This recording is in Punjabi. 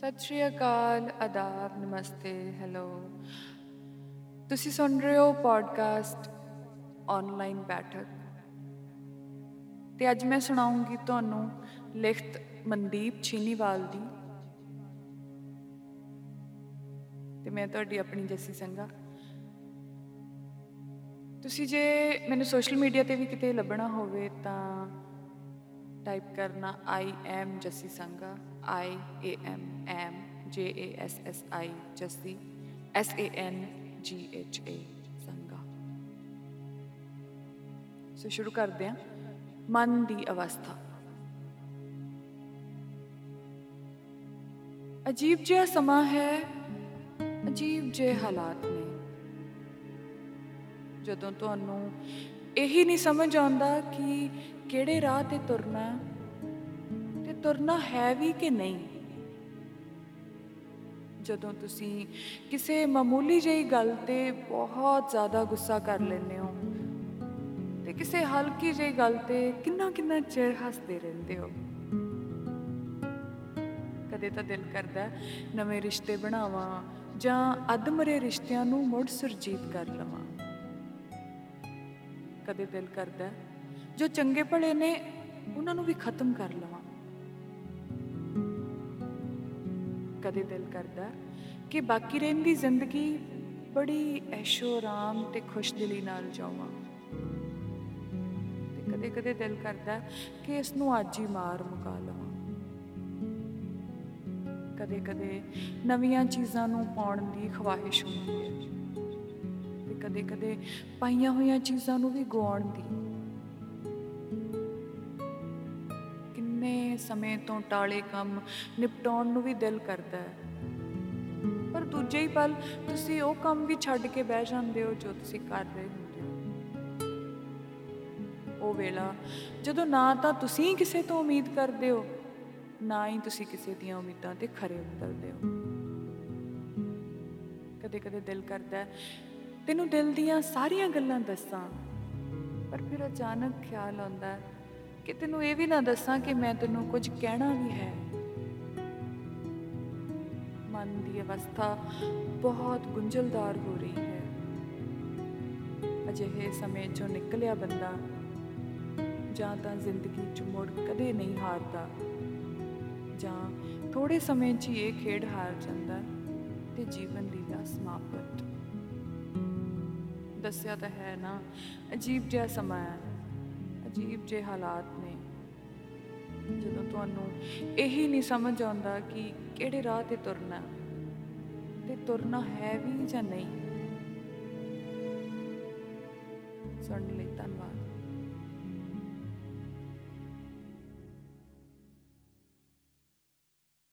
ਸਤਿ ਸ਼੍ਰੀ ਅਕਾਲ, ਆਦਾਬ, ਨਮਸਤੇ ਹੈਲੋ ਤੁਸੀਂ ਸੁਣ ਰਹੇ ਹੋ ਪੋਡਕਾਸਟ ਆਨਲਾਈਨ ਬੈਠਕ। ਤੇ ਅੱਜ ਮੈਂ ਸੁਣਾਉਂਗੀ ਤੁਹਾਨੂੰ ਲਿਖਤ ਮਨਦੀਪ ਛੀਨੀਵਾਲ ਦੀ। ਤੇ ਮੈਂ ਤੁਹਾਡੀ ਆਪਣੀ ਜੱਸੀ ਸੰਗਾ ਤੁਸੀਂ ਜੇ ਮੈਨੂੰ ਸੋਸ਼ਲ ਮੀਡੀਆ ਤੇ ਵੀ ਕਿਤੇ ਲੱਭਣਾ ਹੋਵੇ ਤਾਂ ਟਾਈਪ ਕਰਨਾ I am Jassi Sanga I A M M J A S S I Jassi S A N G H A ਸੰਗਾ ਸੋ ਸ਼ੁਰੂ ਕਰਦੇ ਹਾਂ ਮਨ ਦੀ ਅਵਸਥਾ ਅਜੀਬ ਜਿਹਾ ਸਮਾਂ ਹੈ ਅਜੀਬ ਜਿਹੇ ਹਾਲਾਤ ਨੇ ਜਦੋਂ ਤੁਹਾਨੂੰ ਇਹੀ ਨਹੀਂ ਸਮਝ ਆਉਂਦਾ ਕਿ ਕਿਹੜੇ ਰਾਹ ਤੇ ਤੁਰਨਾ ਤੇ ਤੁਰਨਾ ਹੈ ਵੀ ਕਿ ਨਹੀਂ? ਜਦੋਂ ਤੁਸੀਂ ਕਿਸੇ ਮਾਮੂਲੀ ਜਿਹੀ ਗੱਲ ਤੇ ਬਹੁਤ ਜ਼ਿਆਦਾ ਗੁੱਸਾ ਕਰ ਲੈਂਦੇ ਹੋ ਤੇ ਕਿਸੇ ਹਲਕੀ ਜਿਹੀ ਗੱਲ ਤੇ ਕਿੰਨਾ ਕਿੰਨਾ ਚਿਰ ਹੱਸਦੇ ਰਹਿੰਦੇ ਹੋ? ਕਦੇ ਤਾਂ ਦਿਲ ਕਰਦਾ ਨਵੇਂ ਰਿਸ਼ਤੇ ਬਣਾਵਾਂ ਜਾਂ ਅਧਮਰੇ ਰਿਸ਼ਤਿਆਂ ਨੂੰ ਮੁੜ ਸੁਰਜੀਤ ਕਰ ਲਵਾਂ। ਕਦੇ ਦਿਲ ਕਰਦਾ ਜੋ ਚੰਗੇ ਭਲੇ ਨੇ, ਉਹਨਾਂ ਨੂੰ ਵੀ ਖਤਮ ਕਰ ਲਵਾਂ। ਕਦੇ ਦਿਲ ਕਰਦਾ ਕਿ ਬਾਕੀ ਰਹਿੰਦੀ ਜ਼ਿੰਦਗੀ ਬੜੀ ਐਸ਼ੋ ਆਰਾਮ ਤੇ ਖੁਸ਼ਦਿਲੀ ਨਾਲ ਜਾਵਾਂ ਤੇ ਕਦੇ ਕਦੇ ਦਿਲ ਕਰਦਾ ਕਿ ਇਸ ਨੂੰ ਅੱਜ ਹੀ ਮਾਰ ਮੁਕਾ ਲਵਾਂ। ਕਦੇ ਕਦੇ ਨਵੀਆਂ ਚੀਜ਼ਾਂ ਨੂੰ ਪਾਉਣ ਦੀ ਖਵਾਹਿਸ਼ ਹੁੰਦੀ ਹੈ। ਤੇ ਕਦੇ ਕਦੇ ਪਾਈਆਂ ਹੋਈਆਂ ਚੀਜ਼ਾਂ ਨੂੰ ਵੀ ਗਵਾਉਣ ਦੀ ਸਮੇਂ ਤੋਂ ਟਾਲੇ ਕੰਮ ਨਿਪਟਾਉਣ ਨੂੰ ਵੀ ਦਿਲ ਕਰਦਾ ਹੈ। ਪਰ ਦੂਜੇ ਹੀ ਪਲ ਤੁਸੀਂ ਉਹ ਕੰਮ ਵੀ ਛੱਡ ਕੇ ਬਹਿ ਜਾਂਦੇ ਹੋ ਜੋ ਤੁਸੀਂ ਕਰ ਰਹੇ ਹੁੰਦੇ ਹੋ। ਉਹ ਵੇਲਾ ਜਦੋਂ ਨਾ ਤਾਂ ਤੁਸੀਂ ਕਿਸੇ ਤੋਂ ਉਮੀਦ ਕਰਦੇ ਹੋ, ਨਾ ਹੀ ਤੁਸੀਂ ਕਿਸੇ ਦੀਆਂ ਉਮੀਦਾਂ ਤੇ ਖਰੇ ਉਤਰਦੇ ਹੋ। ਕਦੇ-ਕਦੇ ਦਿਲ ਕਰਦਾ ਤੈਨੂੰ ਦਿਲ ਦੀਆਂ ਸਾਰੀਆਂ ਗੱਲਾਂ ਦੱਸਾਂ, ਪਰ ਫਿਰ ਅਚਾਨਕ ਖਿਆਲ ਆਉਂਦਾ ਕਿ ਤੈਨੂੰ ਇਹ ਵੀ ਨਾ ਦੱਸਾਂ ਕਿ ਮੈਂ ਤੈਨੂੰ ਕੁਝ ਕਹਿਣਾ ਵੀ ਹੈ। ਮਨ ਦੀ ਅਵਸਥਾ ਬਹੁਤ ਗੁੰਝਲਦਾਰ ਹੋ ਰਹੀ ਹੈ। ਅਜਿਹੇ ਸਮੇਂ ਚੋਂ ਨਿਕਲਿਆ ਬੰਦਾ ਜਾਂ ਤਾਂ ਜ਼ਿੰਦਗੀ 'ਚ ਮੁੜ ਕਦੇ ਨਹੀਂ ਹਾਰਦਾ ਜਾਂ ਥੋੜੇ ਸਮੇਂ 'ਚ ਹੀ ਇਹ ਖੇਡ ਹਾਰ ਜਾਂਦਾ ਤੇ ਜੀਵਨ ਲੀਲਾ ਸਮਾਪਤ। ਦੱਸਿਆ ਤਾਂ ਹੈ ਨਾ, ਅਜੀਬ ਜਿਹਾ ਸਮਾਂ ਹੈ। ਅਜੀਬ ਜਿਹੇ ਹਾਲਾਤ ਨੇ। ਜਦੋਂ ਤੁਹਾਨੂੰ ਇਹੀ ਨਹੀਂ ਸਮਝ ਆਉਂਦਾ ਕਿ ਕਿਹੜੇ ਰਾਹ ਤੇ ਤੁਰਨਾ ਤੇ ਤੁਰਨਾ ਹੈ ਵੀ ਜਾਂ ਨਹੀਂ। ਸੁਣਨ ਲਈ, ਧੰਨਵਾਦ।